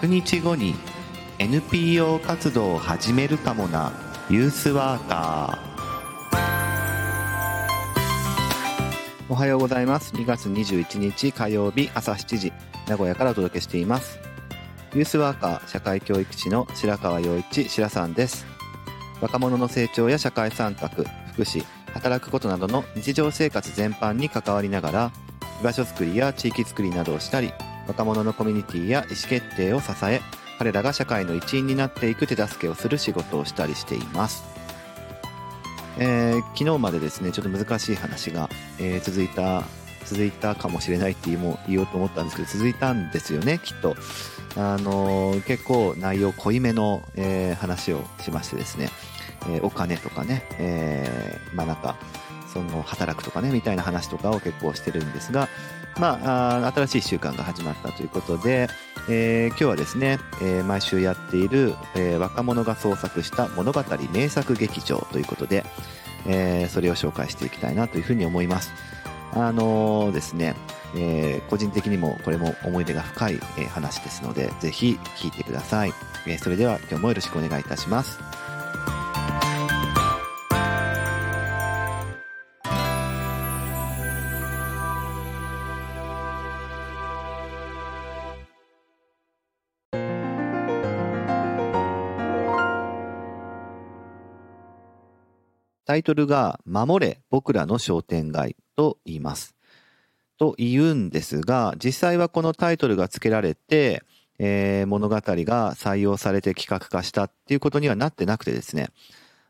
100日後に NPO 活動を始めるかもなユースワーカーおはようございます。2月21日火曜日朝7時名古屋からお届けしています。ユースワーカー社会教育士の白川陽一白さんです。若者の成長や社会参画福祉働くことなどの日常生活全般に関わりながら居場所づくりや地域づくりなどをしたり若者のコミュニティや意思決定を支え彼らが社会の一員になっていく手助けをする仕事をしたりしています、えー、昨日までですねちょっと難しい話が、えー、続いた続いたかもしれないって言おうと思ったんですけど続いたんですよねきっと。あのー、結構内容濃いめの、え、話をしましてですね、え、お金とかね、え、まあなんかその働くとかねみたいな話とかを結構してるんですがまあ、新しい習慣が始まったということで、えー、今日はですね、えー、毎週やっている、えー、若者が創作した物語名作劇場ということで、えー、それを紹介していきたいなというふうに思います。あのー、ですね、えー、個人的にもこれも思い出が深い、えー、話ですので、ぜひ聞いてください。えー、それでは今日もよろしくお願いいたします。タイトルが守れ僕らの商店街と言います。と言うんですが、実際はこのタイトルが付けられて、えー、物語が採用されて企画化したっていうことにはなってなくてですね、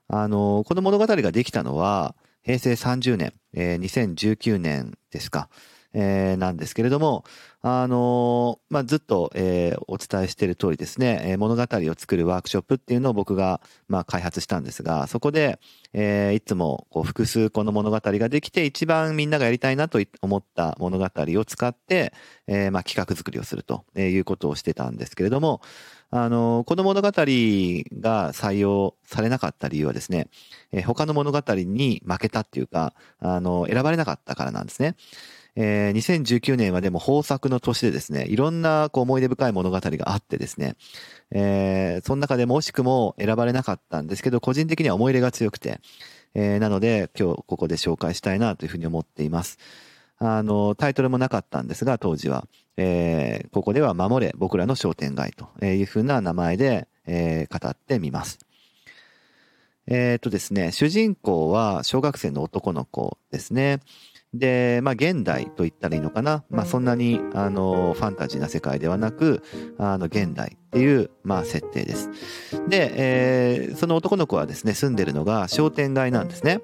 あの、この物語ができたのは、平成30年、えー、2019年ですか。えー、なんですけれども、あのー、まあ、ずっと、えー、お伝えしている通りですね、え、物語を作るワークショップっていうのを僕が、まあ、開発したんですが、そこで、え、いつもこう複数個の物語ができて、一番みんながやりたいなと思った物語を使って、え、まあ、企画作りをするということをしてたんですけれども、あの、この物語が採用されなかった理由はですね、え、他の物語に負けたっていうか、あの、選ばれなかったからなんですね。えー、2019年はでも豊作の年でですね、いろんなこう思い出深い物語があってですね、えー、その中でも惜しくも選ばれなかったんですけど、個人的には思い入れが強くて、えー、なので今日ここで紹介したいなというふうに思っています。あの、タイトルもなかったんですが、当時は、えー、ここでは守れ僕らの商店街というふうな名前で、えー、語ってみます。えっ、とですね、主人公は小学生の男の子ですね。で、まあ、現代と言ったらいいのかな。まあ、そんなに、あの、ファンタジーな世界ではなく、あの、現代っていう、まあ、設定です。で、えー、その男の子はですね、住んでるのが商店街なんですね。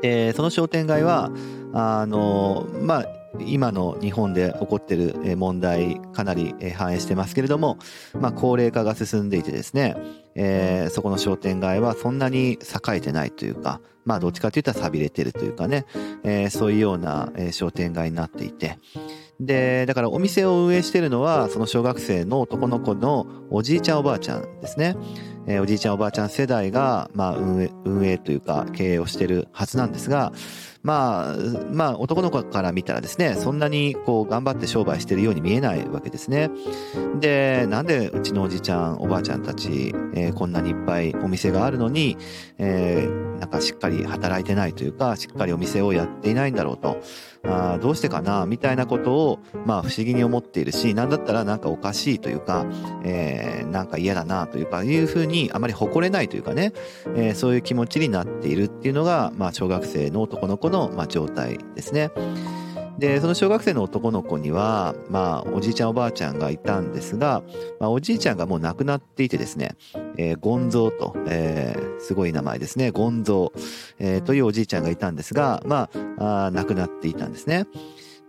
で、その商店街は、あの、まあ、今の日本で起こっている問題かなり反映してますけれども、まあ、高齢化が進んでいてですね、えー、そこの商店街はそんなに栄えてないというか、まあどっちかといったら錆びれてるというかね、えー、そういうような、商店街になっていて、で、だからお店を運営してるのは、その小学生の男の子のおじいちゃんおばあちゃんですね。えー、おじいちゃんおばあちゃん世代が、まあ運営、運営というか経営をしてるはずなんですが、まあ、まあ、男の子から見たらですね、そんなにこう頑張って商売してるように見えないわけですね。で、なんでうちのおじちゃん、おばあちゃんたち、えー、こんなにいっぱいお店があるのに、えー、なんかしっかり働いてないというか、しっかりお店をやっていないんだろうと。あどうしてかなみたいなことを、まあ不思議に思っているし、なんだったらなんかおかしいというか、えー、なんか嫌だなというか、いうふうにあまり誇れないというかね、えー、そういう気持ちになっているっていうのが、まあ小学生の男の子の、まあ、状態ですね。で、その小学生の男の子には、まあ、おじいちゃんおばあちゃんがいたんですが、まあ、おじいちゃんがもう亡くなっていてですね、えー、ゴンゾーと、えー、すごい名前ですね、ゴンゾー、えー、というおじいちゃんがいたんですが、まあ、あ亡くなっていたんですね。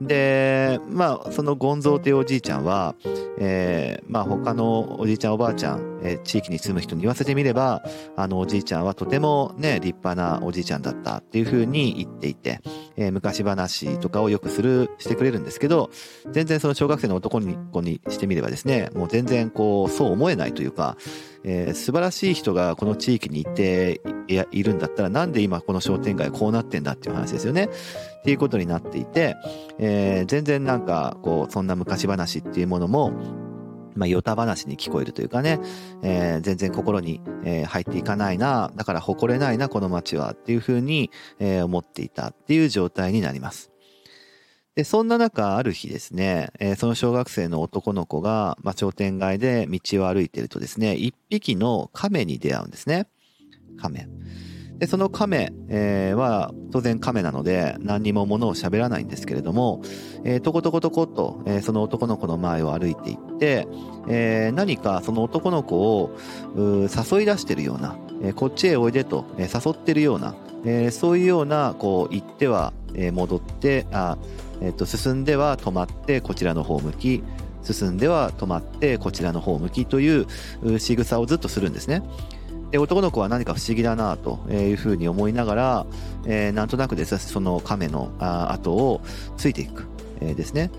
で、まあ、そのゴンゾーというおじいちゃんは、えー、まあ、他のおじいちゃんおばあちゃん、えー、地域に住む人に言わせてみれば、あのおじいちゃんはとてもね、立派なおじいちゃんだったっていうふうに言っていて、えー、昔話とかをよくする、してくれるんですけど、全然その小学生の男の子にしてみればですね、もう全然こう、そう思えないというか、えー、素晴らしい人がこの地域にいていやいるんだったらなんで今この商店街こうなってんだっていう話ですよね。っていうことになっていて、えー、全然なんかこうそんな昔話っていうものもまあ、ヨタ話に聞こえるというかね、えー、全然心に、えー、入っていかないな、だから誇れないな、この街はっていうふうに、えー、思っていたっていう状態になります。で、そんな中、ある日ですね、えー、その小学生の男の子が、まあ、商店街で道を歩いてるとですね、一匹の亀に出会うんですね。亀。で、その亀、えー、は当然亀なので何にも物を喋らないんですけれども、えー、とことことこと、えー、その男の子の前を歩いていって、えー、何かその男の子を誘い出してるような、えー、こっちへおいでと、えー、誘ってるような、えー、そういうような、こう、行っては、戻って、あ、え、ー、と、進んでは止まってこちらの方向き、進んでは止まってこちらの方向きという仕草をずっとするんですね。で男の子は何か不思議だなというふうに思いながら、えー、なんとなくですその亀の後をついていく、えー、ですね。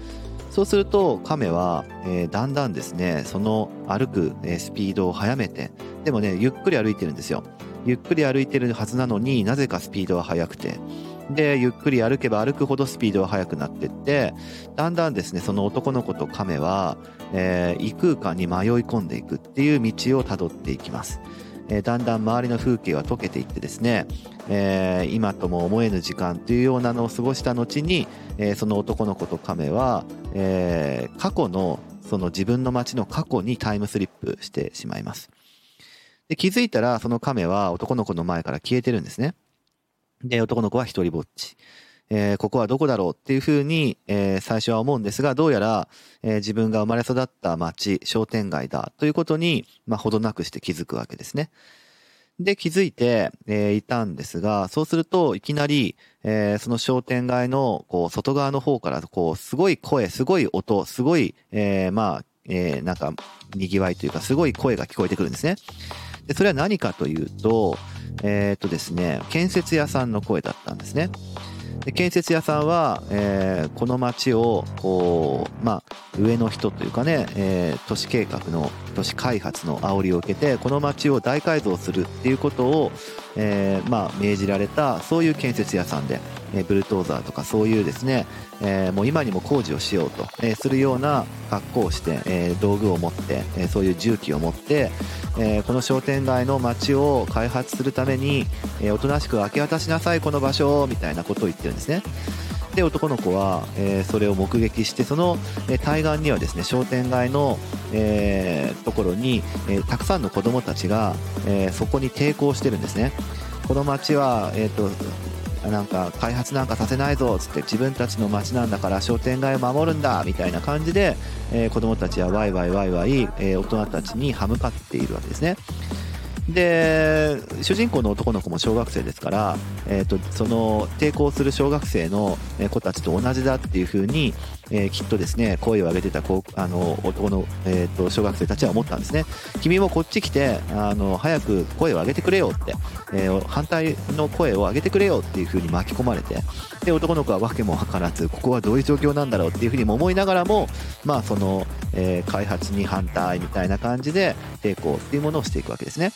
そうすると亀は、えー、だんだんですねその歩く、スピードを速めてでもねゆっくり歩いてるんですよ。ゆっくり歩いてるはずなのになぜかスピードは速くて。でゆっくり歩けば歩くほどスピードは速くなってってだんだんですねその男の子と亀は、え、異空間に迷い込んでいくっていう道をたどっていきます。えー、だんだん周りの風景は溶けていってですね、えー、今とも思えぬ時間というようなのを過ごした後に、えー、その男の子と亀は、えー、過去のその自分の街の過去にタイムスリップしてしまいます。で気づいたらその亀は男の子の前から消えてるんですね。で、男の子は一人ぼっち。えー、ここはどこだろうっていうふうに、えー、最初は思うんですが、どうやら、えー、自分が生まれ育った町、商店街だということに、まあ、ほどなくして気づくわけですね。で、気づいて、えー、いたんですが、そうするといきなり、えー、その商店街の、こう、外側の方から、こう、すごい声、すごい音、すごい、えー、まあ、えー、なんか、賑わいというか、すごい声が聞こえてくるんですね。で、それは何かというと、えー、っとですね、建設屋さんの声だったんですね。で建設屋さんは、えー、この町をこう、まあ、上の人というかね、えー、都市計画の都市開発の煽りを受けてこの町を大改造するっていうことを、えー、まあ、命じられたそういう建設屋さんで、えブルトーザーとかそういうですね、えもう今にも工事をしようと、えするような格好をして、え道具を持って、えそういう重機を持って、えこの商店街の街を開発するために、えおとなしく明け渡しなさいこの場所みたいなことを言ってるんですね。で男の子は、え、それを目撃してその、え、対岸にはですね商店街の、え、ところに、え、たくさんの子供たちが、え、そこに抵抗してるんですねこの町は、えーと、なんか開発なんかさせないぞっつって自分たちの町なんだから商店街を守るんだみたいな感じで、えー、子供たちはワイワイワイワイ、えー、大人たちに歯向かっているわけですね。で主人公の男の子も小学生ですから、えーと、その抵抗する小学生の子たちと同じだっていうふうに、えー、きっとですね声を上げてた子あの男の、えーと、小学生たちは思ったんですね君もこっち来てあの早く声を上げてくれよって、えー、反対の声を上げてくれよっていうふうに巻き込まれてで男の子は訳も分からずここはどういう状況なんだろうっていうふうにも思いながらもまあその、えー、開発に反対みたいな感じで抵抗っていうものをしていくわけですね。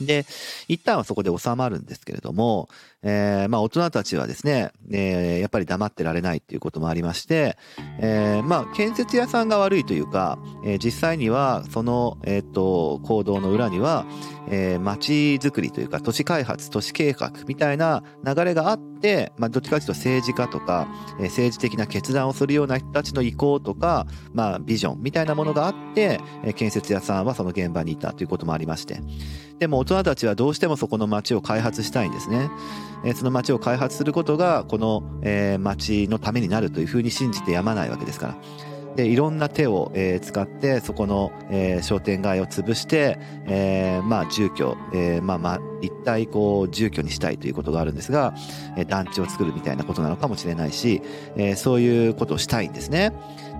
で、一旦はそこで収まるんですけれども、えー、まあ大人たちはですね、えー、やっぱり黙ってられないっていうこともありまして、えー、まあ建設屋さんが悪いというか、えー、実際にはその、えっ、と、行動の裏には、えー、街づくりというか都市開発、都市計画みたいな流れがあって、まあどっちかというと政治家とか、えー、政治的な決断をするような人たちの意向とか、まあビジョンみたいなものがあって、えー、建設屋さんはその現場にいたということもありまして、でも大人たちはどうしてもそこの街を開発したいんですね。えその街を開発することがこの、え街のためになるというふうに信じてやまないわけですから。でいろんな手を、えー、使ってそこの、えー、商店街を潰して、えー、まあ住居、えー、まあまあ一体こう住居にしたいということがあるんですが、えー、団地を作るみたいなことなのかもしれないし、えー、そういうことをしたいんですね。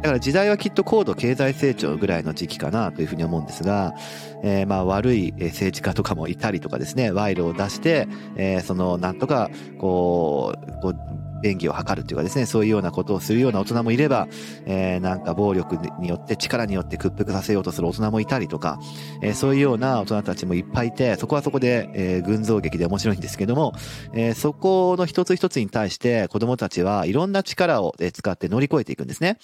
だから時代はきっと高度経済成長ぐらいの時期かなというふうに思うんですが、えー、まあ悪い政治家とかもいたりとかですね、賄賂を出して、えー、そのなんとかこう、こう便宜を図るというかですね、そういうようなことをするような大人もいれば、えー、なんか暴力によって力によって屈服させようとする大人もいたりとか、えー、そういうような大人たちもいっぱいいて、そこはそこで、えー、群像劇で面白いんですけども、えー、そこの一つ一つに対して子供たちはいろんな力を使って乗り越えていくんですね。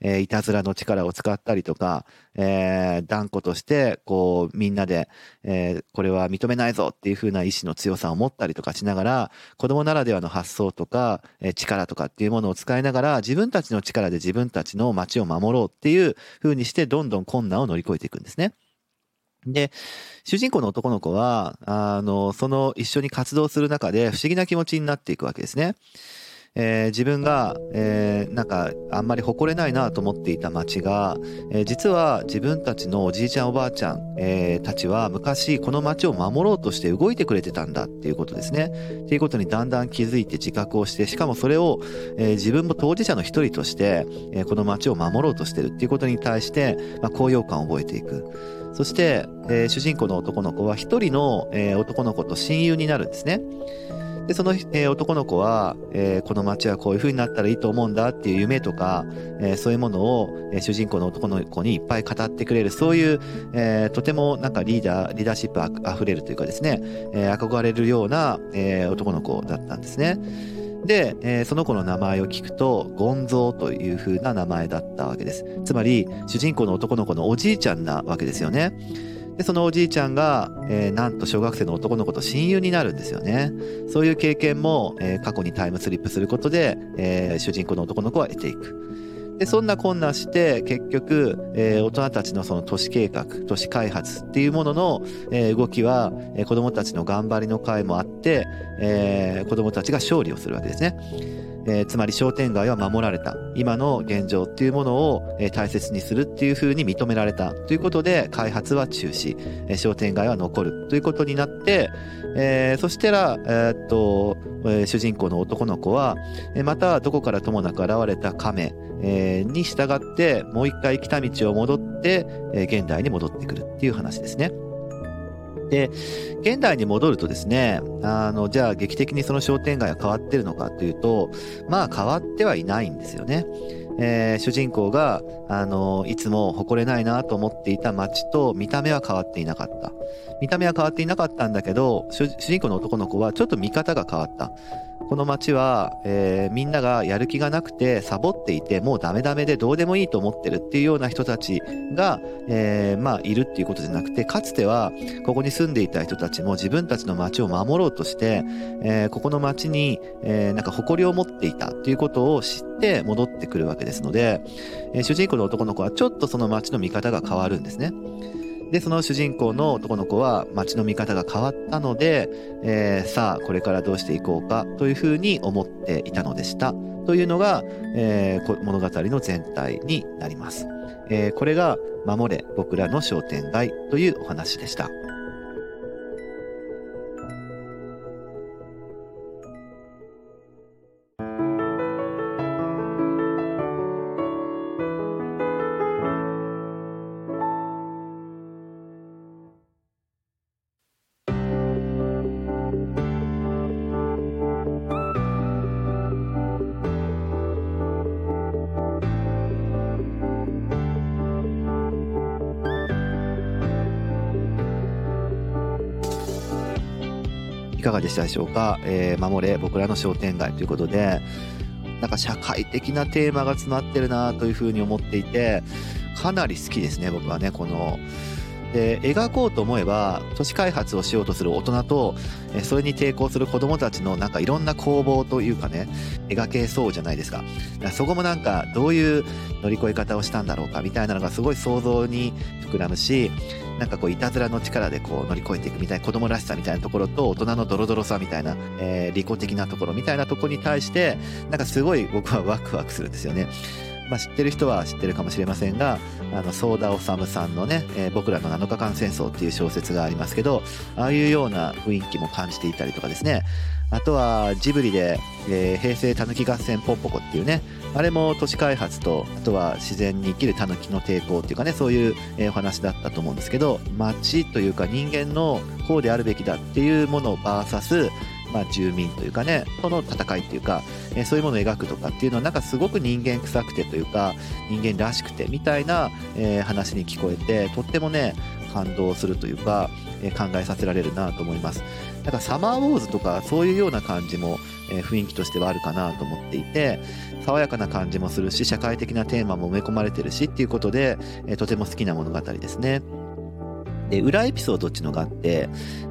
えー、いたずらの力を使ったりとか、えー、断固として、こう、みんなで、えー、これは認めないぞっていう風な意志の強さを持ったりとかしながら、子供ならではの発想とか、えー、力とかっていうものを使いながら、自分たちの力で自分たちの街を守ろうっていう風にして、どんどん困難を乗り越えていくんですね。で、主人公の男の子は、あの、その一緒に活動する中で不思議な気持ちになっていくわけですね。えー、自分が、えー、なんかあんまり誇れないなと思っていた町が、えー、実は自分たちのおじいちゃんおばあちゃん、えー、たちは昔この町を守ろうとして動いてくれてたんだっていうことですね。っていうことにだんだん気づいて自覚をしてしかもそれを、えー、自分も当事者の一人として、えー、この町を守ろうとしてるっていうことに対して、まあ、高揚感を覚えていく。そして、えー、主人公の男の子は一人の、えー、男の子と親友になるんですね。で、その、えー、男の子は、えー、この街はこういう風になったらいいと思うんだっていう夢とか、えー、そういうものを、えー、主人公の男の子にいっぱい語ってくれる、そういう、えー、とてもなんかリーダー、リーダーシップああふれるというかですね、えー、憧れるような、えー、男の子だったんですね。で、えー、その子の名前を聞くと、ゴンゾーという風な名前だったわけです。つまり、主人公の男の子のおじいちゃんなわけですよね。で、そのおじいちゃんが、えー、なんと小学生の男の子と親友になるんですよね。そういう経験も、えー、過去にタイムスリップすることで、えー、主人公の男の子は得ていく。で、そんな困難して、結局、え、大人たちのその都市計画、都市開発っていうものの、え、動きは、えー、子供たちの頑張りの会もあって、えー、子供たちが勝利をするわけですね。えー、つまり商店街は守られた。今の現状っていうものを、えー、大切にするっていうふうに認められた。ということで、開発は中止。えー、商店街は残る。ということになって、えー、そしたら、えー、っと、え、主人公の男の子は、え、またどこからともなく現れた亀、え、に従って、もう一回来た道を戻って、え、現代に戻ってくるっていう話ですね。で、現代に戻るとですね、あの、じゃあ劇的にその商店街は変わってるのかというと、まあ変わってはいないんですよね。えー、主人公が、あの、いつも誇れないなと思っていた街と見た目は変わっていなかった。見た目は変わっていなかったんだけど、主人公の男の子はちょっと見方が変わった。この街は、えー、みんながやる気がなくてサボっていてもうダメダメでどうでもいいと思ってるっていうような人たちが、えー、まあいるっていうことじゃなくてかつてはここに住んでいた人たちも自分たちの街を守ろうとして、えー、ここの街に、え、なんか誇りを持っていたっていうことを知って戻ってくるわけですので、え、主人公の男の子はちょっとその街の見方が変わるんですね。で、その主人公の男の子は街の見方が変わったので、えー、さあ、これからどうしていこうかというふうに思っていたのでした。というのが、えー、物語の全体になります。えー、これが、守れ僕らの商店街というお話でした。がでしたでしょうか、えー、守れ僕らの商店街。ということで、なんか社会的なテーマが詰まってるなというふうに思っていて、かなり好きですね、僕はね、この、で描こうと思えば都市開発をしようとする大人とそれに抵抗する子供たちのなんかいろんな攻防というかね描けそうじゃないですかかそこもなんかどういう乗り越え方をしたんだろうかみたいなのがすごい想像に膨らむしなんかこういたずらの力でこう乗り越えていくみたいな子供らしさみたいなところと大人のドロドロさみたいな、えー、利己的なところみたいなところに対してなんかすごい僕はワクワクするんですよね。まあ、知ってる人は知ってるかもしれませんが、あの、ソーダ治さんのね、えー、僕らの7日間戦争っていう小説がありますけど、ああいうような雰囲気も感じていたりとかですね、あとはジブリで、えー、平成たぬき合戦ポンポコっていうね、あれも都市開発と、あとは自然に生きるたぬきの抵抗っていうかね、そういう、お話だったと思うんですけど、街というか人間のこうであるべきだっていうものをバーサス、まあ、住民というかね、との戦いっていうか、えー、そういうものを描くとかっていうのはなんかすごく人間臭くてというか、人間らしくてみたいな、えー、話に聞こえて、とってもね、感動するというか、え考えさせられるなと思います。だからサマーウォーズとかそういうような感じも、え雰囲気としてはあるかなと思っていて爽やかな感じもするし社会的なテーマも埋め込まれてるしっていうことで、えとても好きな物語ですね。で裏エピソードっていうのがあって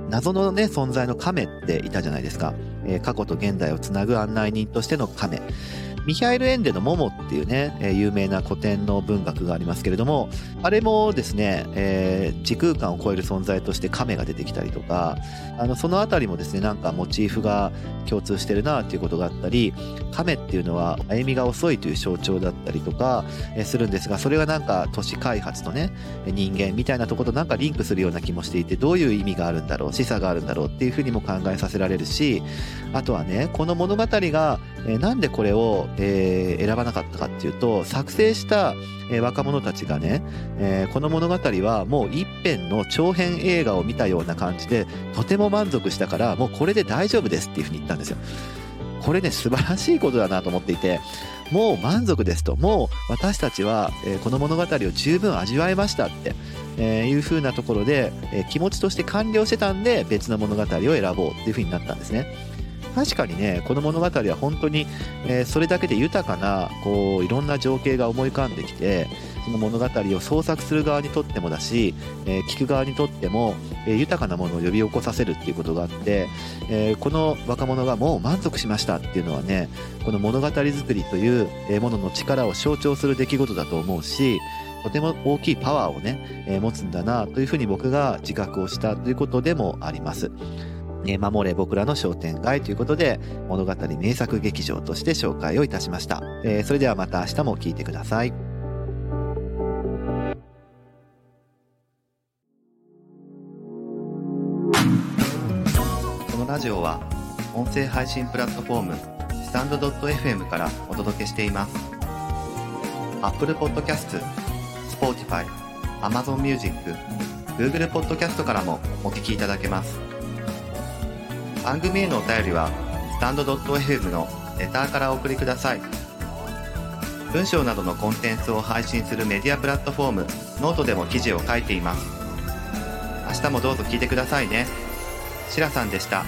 謎のね存在の亀っていたじゃないですか、えー、過去と現代をつなぐ案内人としての亀。ミヒャエル・エンデの「モモ」っていうね、えー、有名な古典の文学がありますけれどもあれもですね、えー、時空間を超える存在として亀が出てきたりとかあのその辺りもですねなんかモチーフが共通してるなっていうことがあったり亀っていうのは歩みが遅いという象徴だったりとか、するんですがそれがなんか都市開発とね人間みたいなとことなんかリンクするような気もしていてどういう意味があるんだろう示唆があるんだろうっていうふうにも考えさせられるしあとはねこの物語が、え、なんでこれをえ、選ばなかったかっていうと作成した、え、若者たちがね、え、この物語はもう一編の長編映画を見たような感じでとても満足したからもうこれで大丈夫ですっていうふうに言ったんですよ。これね素晴らしいことだなと思っていてもう満足ですともう私たちは、えこの物語を十分味わいましたって、えいう風なところで、え気持ちとして完了してたんで別の物語を選ぼうっていう風になったんですね。確かにねこの物語は本当に、えー、それだけで豊かなこういろんな情景が思い浮かんできてその物語を創作する側にとってもだし、えー、聞く側にとっても、えー、豊かなものを呼び起こさせるっていうことがあって、えこの若者がもう満足しましたっていうのはねこの物語作りというものの力を象徴する出来事だと思うしとても大きいパワーをね、え持つんだなというふうに僕が自覚をしたということでもあります。え守れ僕らの商店街ということで物語名作劇場として紹介をいたしました、えー、それではまた明日も聞いてください。このラジオは音声配信プラットフォームスタンド .fm からお届けしています。Apple Podcast、Spotify、Amazon Music、Google Podcast からもお聞きいただけます。番組へのお便りはスタンド .fm のレターからお送りください。文章などのコンテンツを配信するメディアプラットフォームノートでも記事を書いています。明日もどうぞ聞いてくださいね。しらさんでした。